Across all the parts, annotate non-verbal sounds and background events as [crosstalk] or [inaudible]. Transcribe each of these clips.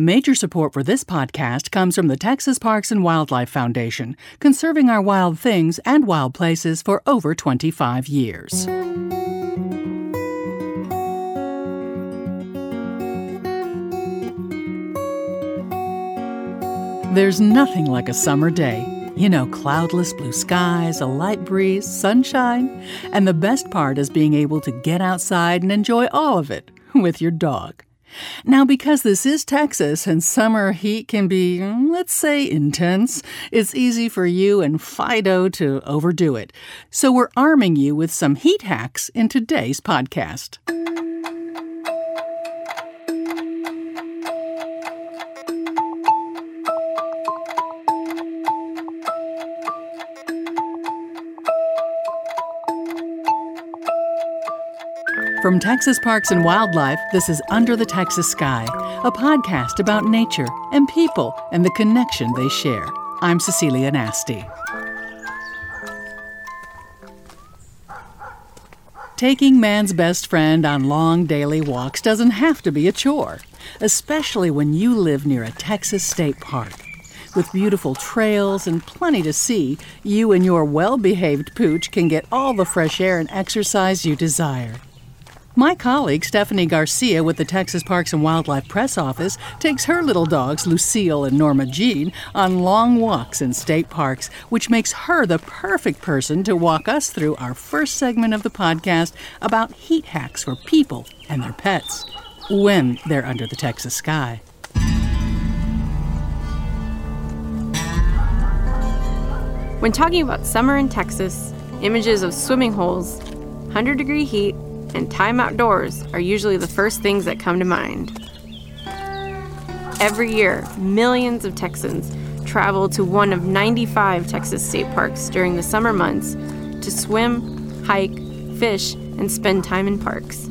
Major support for this podcast comes from the Texas Parks and Wildlife Foundation, conserving our wild things and wild places for over 25 years. There's nothing like a summer day. You know, cloudless blue skies, a light breeze, sunshine, and the best part is being able to get outside and enjoy all of it with your dog. Now, because this is Texas and summer heat can be, mm, let's say, intense, it's easy for you and Fido to overdo it. So we're arming you with some heat hacks in today's podcast. From Texas Parks and Wildlife, this is Under the Texas Sky, a podcast about nature and people and the connection they share. I'm Cecilia Nasti. Taking man's best friend on long daily walks doesn't have to be a chore, especially when you live near a Texas state park. With beautiful trails and plenty to see, you and your well behaved pooch can get all the fresh air and exercise you desire. My colleague Stephanie Garcia with the Texas Parks and Wildlife Press Office takes her little dogs, Lucille and Norma Jean, on long walks in state parks, which makes her the perfect person to walk us through our first segment of the podcast about heat hacks for people and their pets when they're under the Texas sky. When talking about summer in Texas, images of swimming holes, 100 degree heat, and time outdoors are usually the first things that come to mind. Every year, millions of Texans travel to one of 95 Texas state parks during the summer months to swim, hike, fish, and spend time in parks.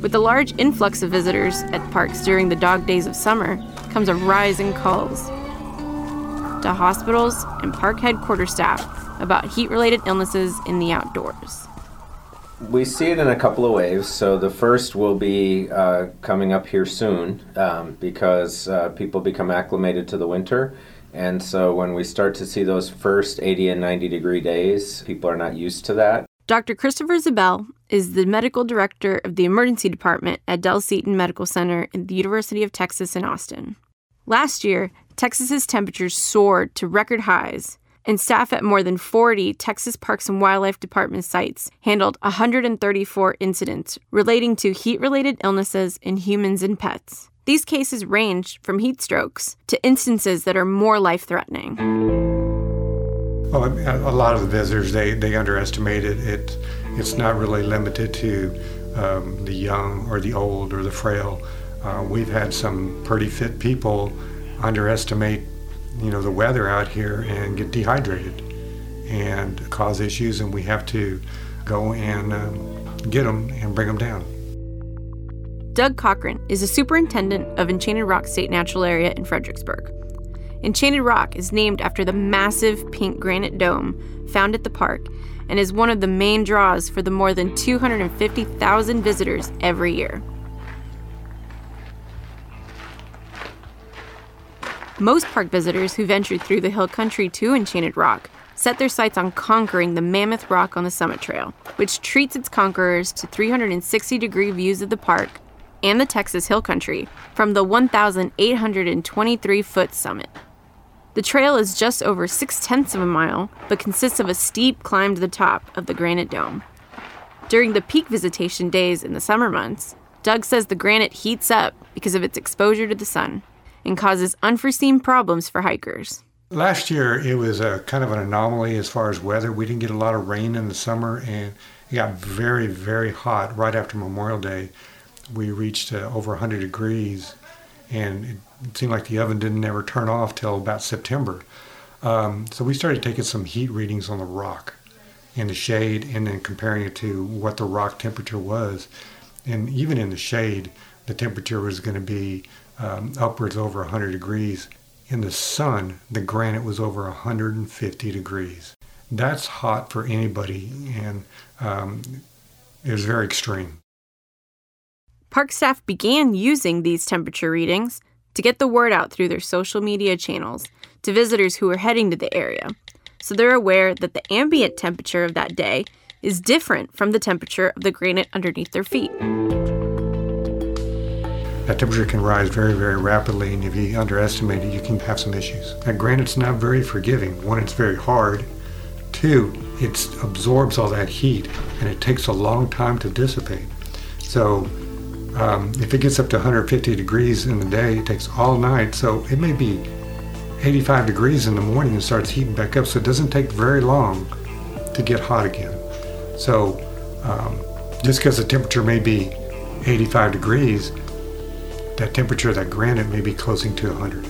With the large influx of visitors at parks during the dog days of summer comes a rise in calls to hospitals and park headquarters staff about heat related illnesses in the outdoors. We see it in a couple of waves. So the first will be uh, coming up here soon um, because uh, people become acclimated to the winter. And so when we start to see those first 80 and 90 degree days, people are not used to that. Dr. Christopher Ziebell is the medical director of the emergency department at Dell Seton Medical Center at the University of Texas in Austin. Last year, Texas's temperatures soared to record highs, and staff at more than 40 Texas Parks and Wildlife Department sites handled 134 incidents relating to heat related illnesses in humans and pets. These cases ranged from heat strokes to instances that are more life threatening. Well, a lot of the visitors they, they underestimate it. it. It's not really limited to um, the young or the old or the frail. Uh, we've had some pretty fit people underestimate you know the weather out here and get dehydrated and cause issues, and we have to go and um, get them and bring them down. Doug Cochran is a superintendent of Enchanted Rock State Natural Area in Fredericksburg. Enchanted Rock is named after the massive pink granite dome found at the park and is one of the main draws for the more than 250,000 visitors every year. Most park visitors who ventured through the hill country to Enchanted Rock set their sights on conquering the Mammoth Rock on the Summit Trail, which treats its conquerors to 360 degree views of the park and the Texas Hill Country from the 1,823 foot summit. The trail is just over six tenths of a mile, but consists of a steep climb to the top of the granite dome. During the peak visitation days in the summer months, Doug says the granite heats up because of its exposure to the sun and causes unforeseen problems for hikers. Last year, it was a kind of an anomaly as far as weather. We didn't get a lot of rain in the summer, and it got very, very hot right after Memorial Day. We reached uh, over 100 degrees, and it seemed like the oven didn't ever turn off till about September. Um, so we started taking some heat readings on the rock in the shade and then comparing it to what the rock temperature was. And even in the shade, the temperature was going to be um, upwards over 100 degrees. In the sun, the granite was over 150 degrees. That's hot for anybody, and um, it was very extreme. Park staff began using these temperature readings to get the word out through their social media channels to visitors who are heading to the area, so they're aware that the ambient temperature of that day is different from the temperature of the granite underneath their feet. That temperature can rise very, very rapidly, and if you underestimate it, you can have some issues. That granite's not very forgiving. One, it's very hard. Two, it absorbs all that heat, and it takes a long time to dissipate. So, um, if it gets up to 150 degrees in the day, it takes all night. So, it may be 85 degrees in the morning and starts heating back up. So, it doesn't take very long to get hot again. So, um, just because the temperature may be 85 degrees, that temperature of that granite may be closing to 100.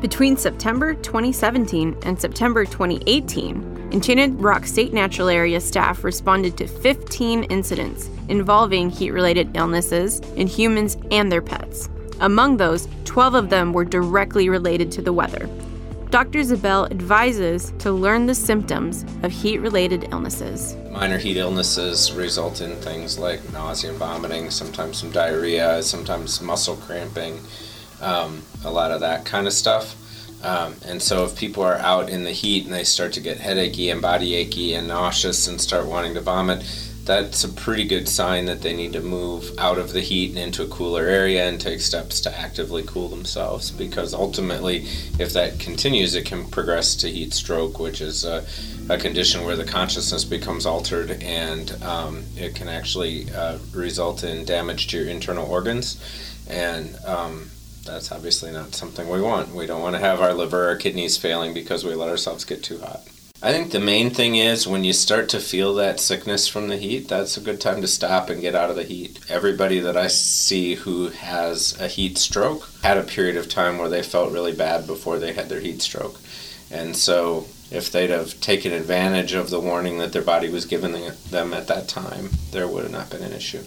Between September 2017 and September 2018, Enchanted Rock State Natural Area staff responded to 15 incidents involving heat related illnesses in humans and their pets. Among those, 12 of them were directly related to the weather. Dr. Ziebell advises to learn the symptoms of heat related illnesses. Minor heat illnesses result in things like nausea and vomiting, sometimes some diarrhea, sometimes muscle cramping, um, a lot of that kind of stuff. Um, and so, if people are out in the heat and they start to get headachy and body achy and nauseous and start wanting to vomit, that's a pretty good sign that they need to move out of the heat and into a cooler area and take steps to actively cool themselves. Because ultimately, if that continues, it can progress to heat stroke, which is a, a condition where the consciousness becomes altered and um, it can actually uh, result in damage to your internal organs. And um, that's obviously not something we want. We don't want to have our liver or kidneys failing because we let ourselves get too hot. I think the main thing is when you start to feel that sickness from the heat, that's a good time to stop and get out of the heat. Everybody that I see who has a heat stroke had a period of time where they felt really bad before they had their heat stroke. And so if they'd have taken advantage of the warning that their body was giving them at that time, there would have not been an issue.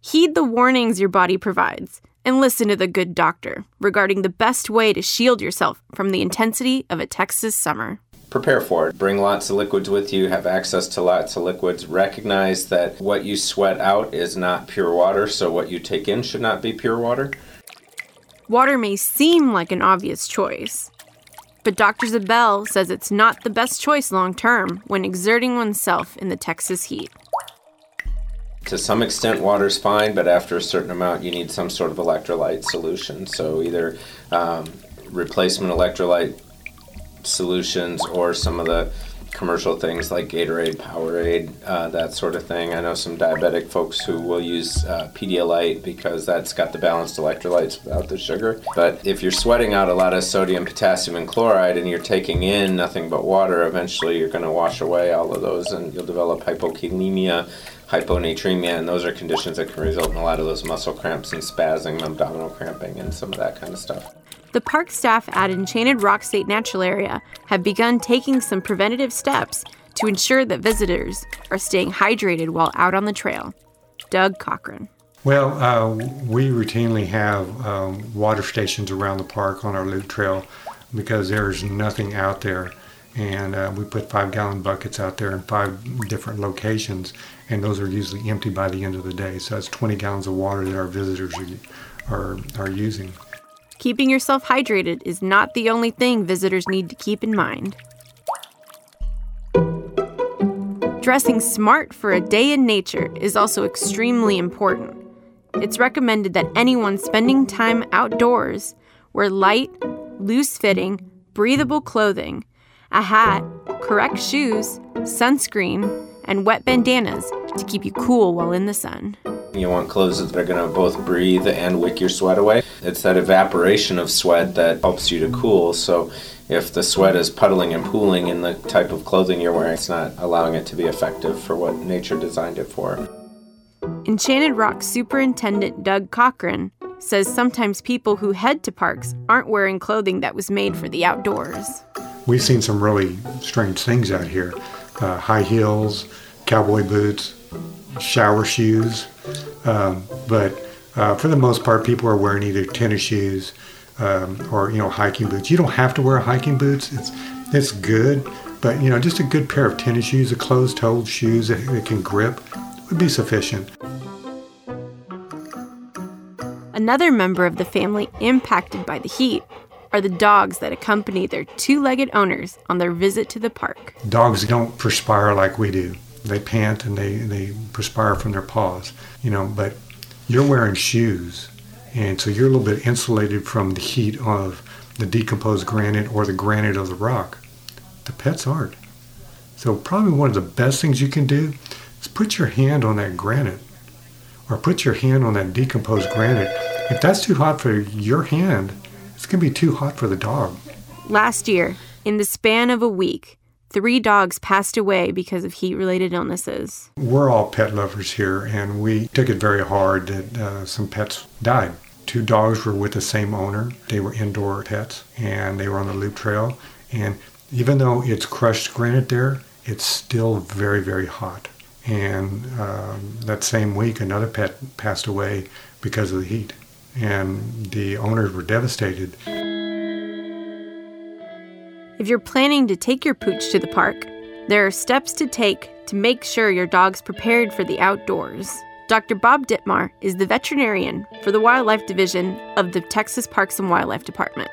Heed the warnings your body provides and listen to the good doctor regarding the best way to shield yourself from the intensity of a Texas summer prepare for it. Bring lots of liquids with you, have access to lots of liquids. Recognize that what you sweat out is not pure water, so what you take in should not be pure water. Water may seem like an obvious choice, but Dr. Ziebell says it's not the best choice long term when exerting oneself in the Texas heat. To some extent, water's fine, but after a certain amount, you need some sort of electrolyte solution. So, either um, replacement electrolyte solutions or some of the commercial things like Gatorade, Powerade, uh, that sort of thing. I know some diabetic folks who will use uh, Pedialyte because that's got the balanced electrolytes without the sugar. But if you're sweating out a lot of sodium, potassium, and chloride and you're taking in nothing but water, eventually you're going to wash away all of those and you'll develop hypokalemia, hyponatremia, and those are conditions that can result in a lot of those muscle cramps and spasming, abdominal cramping, and some of that kind of stuff. The park staff at Enchanted Rock State Natural Area have begun taking some preventative steps to ensure that visitors are staying hydrated while out on the trail. Doug Cochran. Well, uh, we routinely have um, water stations around the park on our loop trail because there's nothing out there. And uh, we put five gallon buckets out there in five different locations, and those are usually empty by the end of the day. So that's 20 gallons of water that our visitors are, are, are using. Keeping yourself hydrated is not the only thing visitors need to keep in mind. Dressing smart for a day in nature is also extremely important. It's recommended that anyone spending time outdoors wear light, loose fitting, breathable clothing, a hat, correct shoes, sunscreen, and wet bandanas to keep you cool while in the sun. You want clothes that are going to both breathe and wick your sweat away. It's that evaporation of sweat that helps you to cool. So if the sweat is puddling and pooling in the type of clothing you're wearing, it's not allowing it to be effective for what nature designed it for. Enchanted Rock Superintendent Doug Cochran says sometimes people who head to parks aren't wearing clothing that was made for the outdoors. We've seen some really strange things out here uh, high heels, cowboy boots, shower shoes. Um, but uh, for the most part, people are wearing either tennis shoes um, or you know hiking boots. You don't have to wear hiking boots. It's it's good, but you know just a good pair of tennis shoes, a closed-toed shoes that, that can grip would be sufficient. Another member of the family impacted by the heat are the dogs that accompany their two legged owners on their visit to the park. Dogs don't perspire like we do. They pant and they, they perspire from their paws, you know, but you're wearing shoes. And so you're a little bit insulated from the heat of the decomposed granite or the granite of the rock. The pets aren't. So, probably one of the best things you can do is put your hand on that granite or put your hand on that decomposed granite. If that's too hot for your hand, it's going to be too hot for the dog. Last year, in the span of a week, three dogs passed away because of heat related illnesses. We're all pet lovers here, and we took it very hard that uh, some pets died. Two dogs were with the same owner. They were indoor pets, and they were on the loop trail. And even though it's crushed granite there, it's still very, very hot. And um, that same week, another pet passed away because of the heat. And the owners were devastated. If you're planning to take your pooch to the park, there are steps to take to make sure your dog's prepared for the outdoors. Dr. Bob Dittmar is the veterinarian for the Wildlife Division of the Texas Parks and Wildlife Department.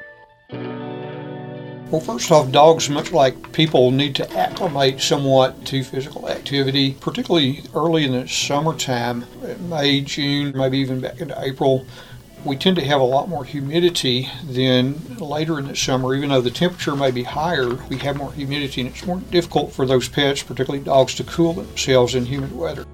Well, first off, dogs, much like people, need to acclimate somewhat to physical activity, particularly early in the summertime, May, June, maybe even back into April. We tend to have a lot more humidity than later in the summer. Even though the temperature may be higher, we have more humidity, and it's more difficult for those pets, particularly dogs, to cool themselves in humid weather.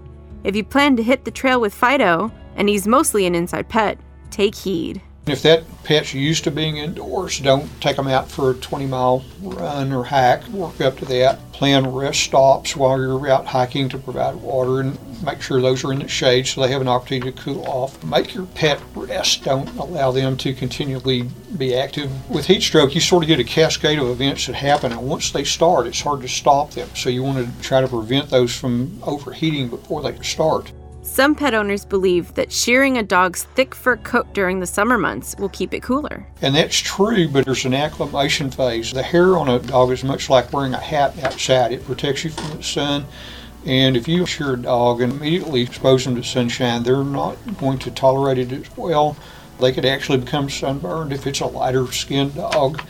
If you plan to hit the trail with Fido, and he's mostly an inside pet, take heed. If that pet's used to being indoors, don't take them out for a 20 mile run or hike. Work up to that. Plan rest stops while you're out hiking to provide water and make sure those are in the shade so they have an opportunity to cool off. Make your pet rest. Don't allow them to continually be active. With heat stroke, you sort of get a cascade of events that happen, and once they start, it's hard to stop them. So you want to try to prevent those from overheating before they start. Some pet owners believe that shearing a dog's thick fur coat during the summer months will keep it cooler. And that's true, but there's an acclimation phase. The hair on a dog is much like wearing a hat outside, it protects you from the sun. And if you shear a dog and immediately expose them to sunshine, they're not going to tolerate it as well. They could actually become sunburned if it's a lighter skinned dog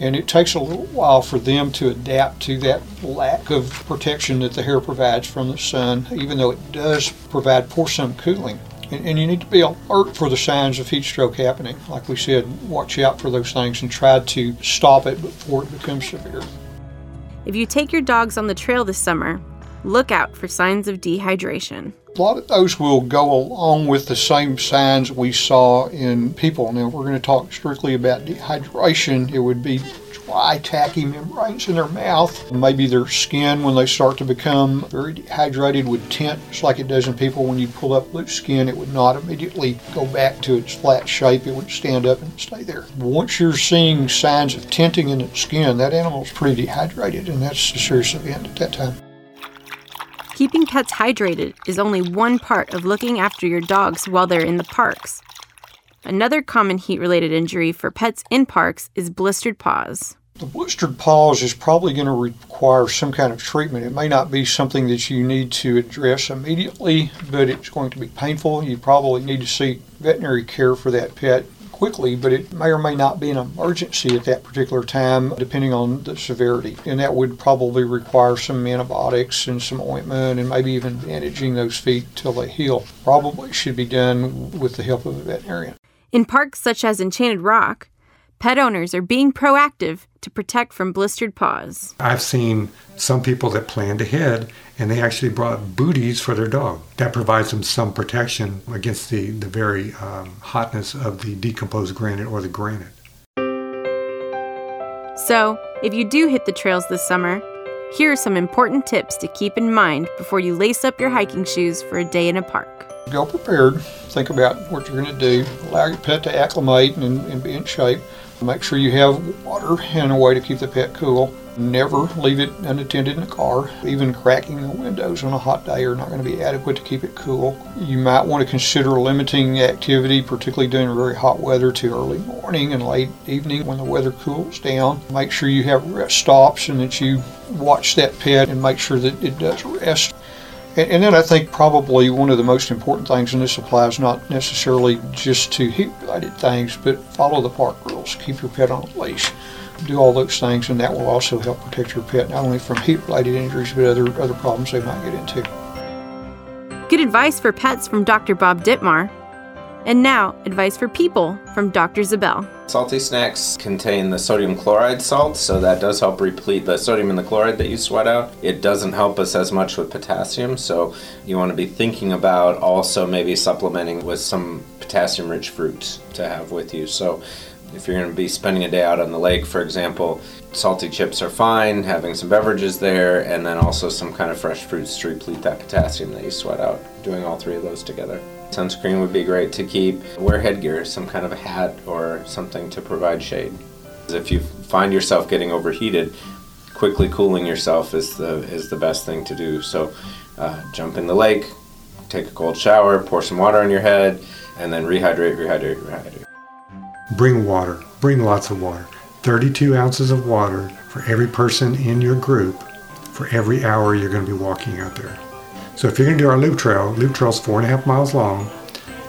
and it takes a little while for them to adapt to that lack of protection that the hair provides from the sun, even though it does provide for some cooling. And, and, you need to be alert for the signs of heat stroke happening. Like we said, watch out for those things and try to stop it before it becomes severe. If you take your dogs on the trail this summer, look out for signs of dehydration. A lot of those will go along with the same signs we saw in people. Now, if we're going to talk strictly about dehydration. It would be dry, tacky membranes in their mouth. Maybe their skin, when they start to become very dehydrated, would tint just like it does in people. When you pull up loose skin, it would not immediately go back to its flat shape. It would stand up and stay there. Once you're seeing signs of tinting in its skin, that animal's pretty dehydrated, and that's a serious event at that time. Keeping pets hydrated is only one part of looking after your dogs while they're in the parks. Another common heat related injury for pets in parks is blistered paws. The blistered paws is probably going to require some kind of treatment. It may not be something that you need to address immediately, but it's going to be painful. You probably need to seek veterinary care for that pet quickly, but it may or may not be an emergency at that particular time, depending on the severity. And that would probably require some antibiotics and some ointment and maybe even bandaging those feet till they heal. Probably should be done with the help of a veterinarian. In parks such as Enchanted Rock, pet owners are being proactive to protect from blistered paws. I've seen some people that planned ahead and they actually brought booties for their dog. That provides them some protection against the, the very um, hotness of the decomposed granite or the granite. So, if you do hit the trails this summer, here are some important tips to keep in mind before you lace up your hiking shoes for a day in a park. Go prepared. Think about what you're going to do. Allow your pet to acclimate and, and be in shape. Make sure you have water and a way to keep the pet cool. Never leave it unattended in a car. Even cracking the windows on a hot day are not going to be adequate to keep it cool. You might want to consider limiting activity, particularly during very hot weather, to early morning and late evening when the weather cools down. Make sure you have rest stops and that you watch that pet and make sure that it does rest. And, and then I think probably one of the most important things, and this applies not necessarily just to heat-related things, but follow the park rules. Keep your pet on a leash. Do all those things, and that will also help protect your pet not only from heat-related injuries, but other other problems they might get into. Good advice for pets from Dr. Bob Dittmar. And now, advice for people from Dr. Ziebell. Salty snacks contain the sodium chloride salt, so that does help replete the sodium and the chloride that you sweat out. It doesn't help us as much with potassium, so you want to be thinking about also maybe supplementing with some potassium rich fruits to have with you. So if you're going to be spending a day out on the lake, for example, salty chips are fine, having some beverages there, and then also some kind of fresh fruits to replete that potassium that you sweat out, doing all three of those together. Sunscreen would be great to keep. Wear headgear, some kind of a hat or something to provide shade. If you find yourself getting overheated, quickly cooling yourself is the is the best thing to do. So, uh, jump in the lake, take a cold shower, pour some water on your head, and then rehydrate, rehydrate, rehydrate. Bring water. Bring lots of water. 32 ounces of water for every person in your group for every hour you're going to be walking out there. So if you're going to do our loop trail, loop trail is four and a half miles long,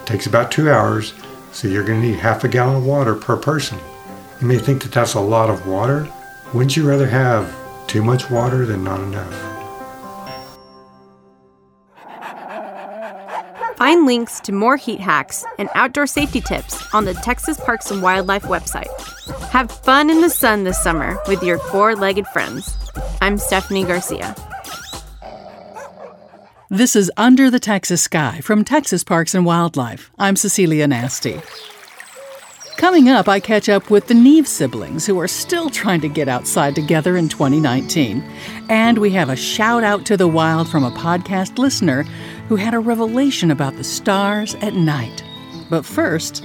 takes about two hours, so you're going to need half a gallon of water per person. You may think that that's a lot of water. Wouldn't you rather have too much water than not enough? Find links to more heat hacks and outdoor safety tips on the Texas Parks and Wildlife website. Have fun in the sun this summer with your four legged friends. I'm Stephanie Garcia. This is Under the Texas Sky from Texas Parks and Wildlife. I'm Cecilia Nasti. Coming up, I catch up with the Neve siblings who are still trying to get outside together in 2019. And we have a shout out to the wild from a podcast listener who had a revelation about the stars at night. But first,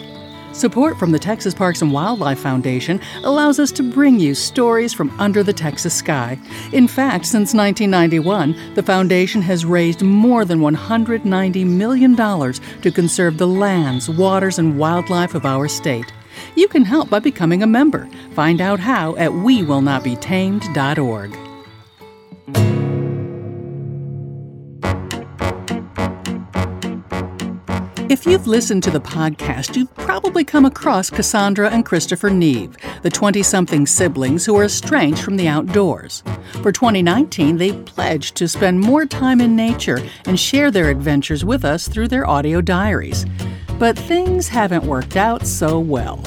Support from the Texas Parks and Wildlife Foundation allows us to bring you stories from under the Texas sky. In fact, since 1991, the foundation has raised more than $190 million to conserve the lands, waters, and wildlife of our state. You can help by becoming a member. Find out how at wewillnotbetamed.org. If you've listened to the podcast, you've probably come across Cassandra and Christopher Neve, the 20 something siblings who are estranged from the outdoors. For 2019, they pledged to spend more time in nature and share their adventures with us through their audio diaries. But things haven't worked out so well.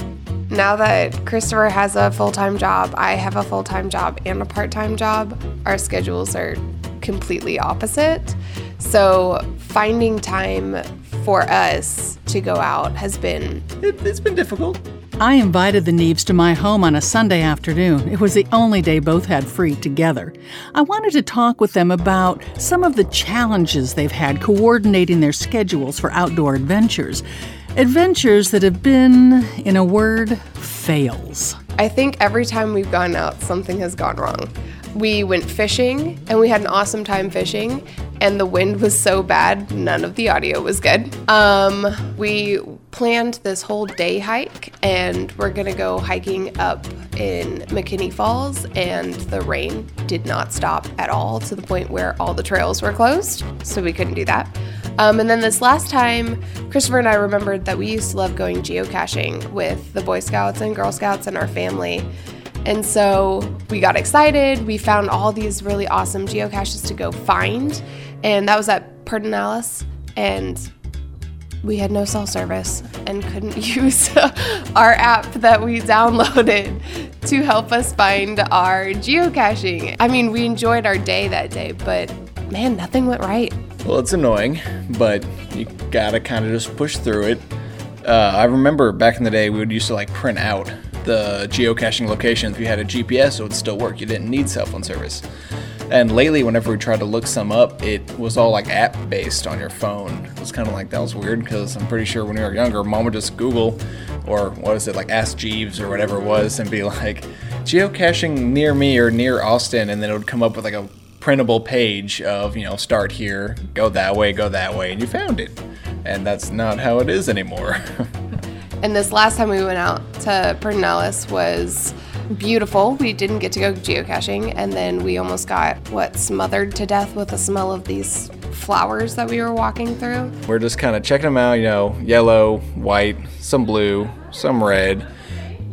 Now that Christopher has a full time job, I have a full time job and a part time job, our schedules are completely opposite. So finding time for us to go out has been it, has been difficult. I invited the Neves to my home on a Sunday afternoon. It was the only day both had free together. I wanted to talk with them about some of the challenges they've had coordinating their schedules for outdoor adventures. Adventures that have been, in a word, fails. I think every time we've gone out, something has gone wrong. We went fishing and we had an awesome time fishing, and the wind was so bad, none of the audio was good. Um, we planned this whole day hike, and we're gonna go hiking up in McKinney Falls, and the rain did not stop at all to the point where all the trails were closed, so we couldn't do that. Um, and then this last time, Christopher and I remembered that we used to love going geocaching with the Boy Scouts and Girl Scouts and our family. And so we got excited. We found all these really awesome geocaches to go find. And that was at Pedernales. And we had no cell service and couldn't [laughs] use our app that we downloaded to help us find our geocaching. I mean, we enjoyed our day that day, but man, nothing went right. Well, it's annoying, but you gotta kind of just push through it. Uh, I remember back in the day, we would used to like print out the geocaching locations. If you had a GPS, it would still work. You didn't need cell phone service. And lately, whenever we tried to look some up, it was all like app based on your phone. It was kind of like that was weird because I'm pretty sure when we were younger, mom would just Google or what is it, like Ask Jeeves or whatever it was, and be like, geocaching near me or near Austin, and then it would come up with like a printable page of, you know, start here, go that way, go that way, and you found it. And that's not how it is anymore. [laughs] and this last time we went out to Pedernales was beautiful. We didn't get to go geocaching, and then we almost got what smothered to death with the smell of these flowers that we were walking through. We're just kind of checking them out, you know, yellow, white, some blue, some red.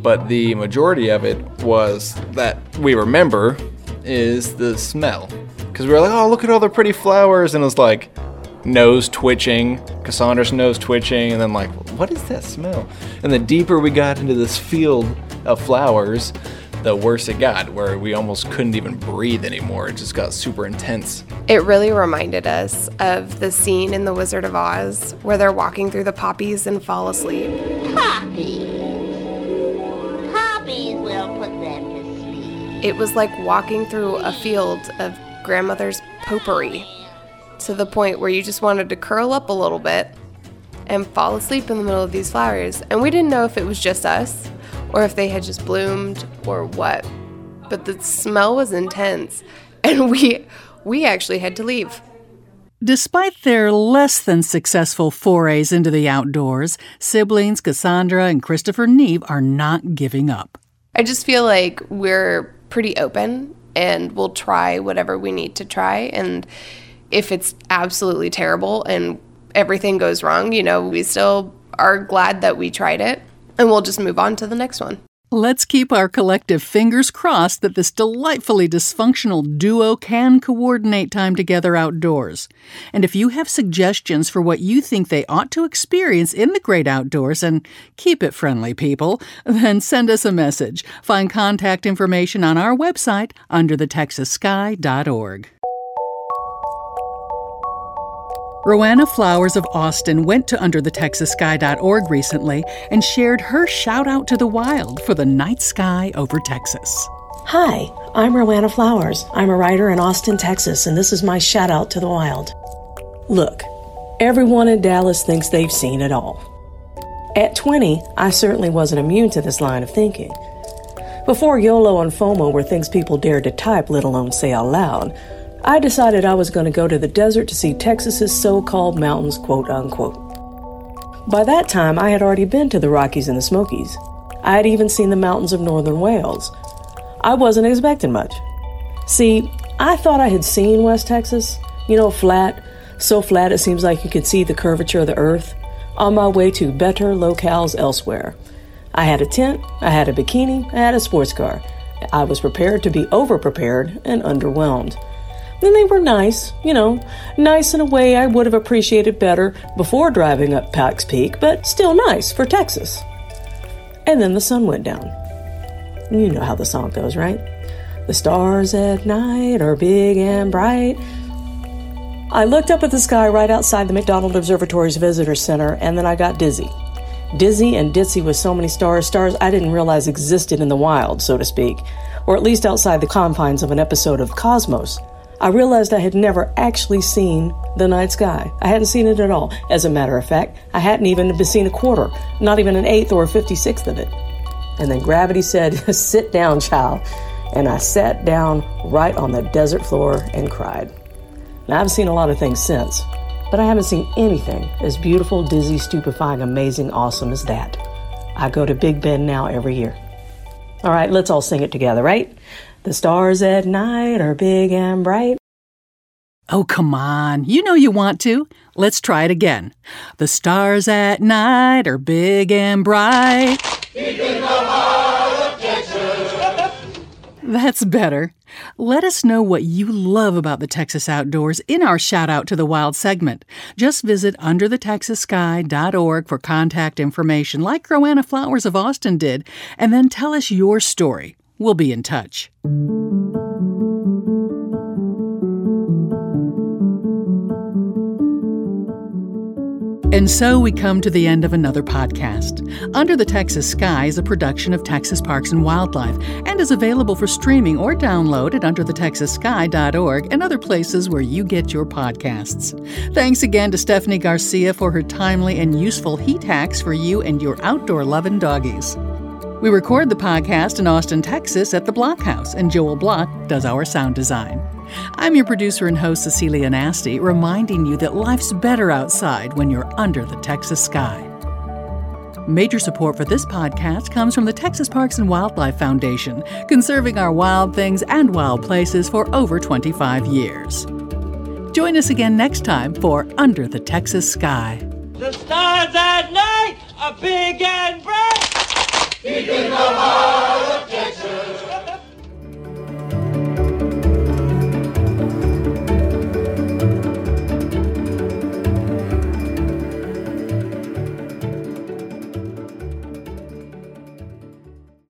But the majority of it was that we remember is the smell. Because we were like, oh, look at all the pretty flowers. And it was like nose twitching, Cassandra's nose twitching. And then, like, what is that smell? And the deeper we got into this field of flowers, the worse it got, where we almost couldn't even breathe anymore. It just got super intense. It really reminded us of the scene in The Wizard of Oz where they're walking through the poppies and fall asleep. Poppies. Poppies will put them to sleep. It was like walking through a field of grandmother's potpourri to the point where you just wanted to curl up a little bit and fall asleep in the middle of these flowers. And we didn't know if it was just us or if they had just bloomed or what. But the smell was intense [laughs] and we we actually had to leave. Despite their less than successful forays into the outdoors, siblings Cassandra and Christopher Neve are not giving up. I just feel like we're pretty open and we'll try whatever we need to try. And if it's absolutely terrible and everything goes wrong, you know, we still are glad that we tried it and we'll just move on to the next one. Let's keep our collective fingers crossed that this delightfully dysfunctional duo can coordinate time together outdoors. And if you have suggestions for what you think they ought to experience in the great outdoors, and keep it friendly, people, [laughs] then send us a message. Find contact information on our website under thetexassky.org. Roanna Flowers of Austin went to underthetexassky.org recently and shared her shout out to the wild for the night sky over Texas. Hi, I'm Roanna Flowers. I'm a writer in Austin, Texas, and this is my shout out to the wild. Look, everyone in Dallas thinks they've seen it all. At 20, I certainly wasn't immune to this line of thinking. Before YOLO and FOMO were things people dared to type, let alone say out loud, I decided I was going to go to the desert to see Texas's so called mountains, quote unquote. By that time, I had already been to the Rockies and the Smokies. I had even seen the mountains of northern Wales. I wasn't expecting much. See, I thought I had seen West Texas, you know, flat, so flat it seems like you could see the curvature of the earth, on my way to better locales elsewhere. I had a tent, I had a bikini, I had a sports car. I was prepared to be over prepared and underwhelmed. And they were nice, you know, nice in a way I would have appreciated better before driving up Pikes Peak, but still nice for Texas. And then the sun went down. You know how the song goes, right? The stars at night are big and bright. I looked up at the sky right outside the McDonald Observatory's visitor center, and then I got dizzy. Dizzy and ditzy with so many stars, stars I didn't realize existed in the wild, so to speak, or at least outside the confines of an episode of Cosmos. I realized I had never actually seen the night sky. I hadn't seen it at all. As a matter of fact, I hadn't even seen a quarter, not even an eighth or a fifty sixth of it. And then gravity said, [laughs] Sit down, child. And I sat down right on the desert floor and cried. Now, I've seen a lot of things since, but I haven't seen anything as beautiful, dizzy, stupefying, amazing, awesome as that. I go to Big Bend now every year. All right, let's all sing it together, right? The stars at night are big and bright. Oh, come on. You know you want to. Let's try it again. The stars at night are big and bright. That's better. Let us know what you love about the Texas outdoors in our Shout Out to the Wild segment. Just visit underthetexassky.org for contact information like Roanna Flowers of Austin did, and then tell us your story. We'll be in touch. And so we come to the end of another podcast. Under the Texas Sky is a production of Texas Parks and Wildlife and is available for streaming or download at underthetexassky.org and other places where you get your podcasts. Thanks again to Stephanie Garcia for her timely and useful heat hacks for you and your outdoor loving doggies. We record the podcast in Austin, Texas at the Blockhouse, and Joel Block does our sound design. I'm your producer and host, Cecilia Nasti, reminding you that life's better outside when you're under the Texas sky. Major support for this podcast comes from the Texas Parks and Wildlife Foundation, conserving our wild things and wild places for over 25 years. Join us again next time for Under the Texas Sky. The stars at night are big and bright. He the heart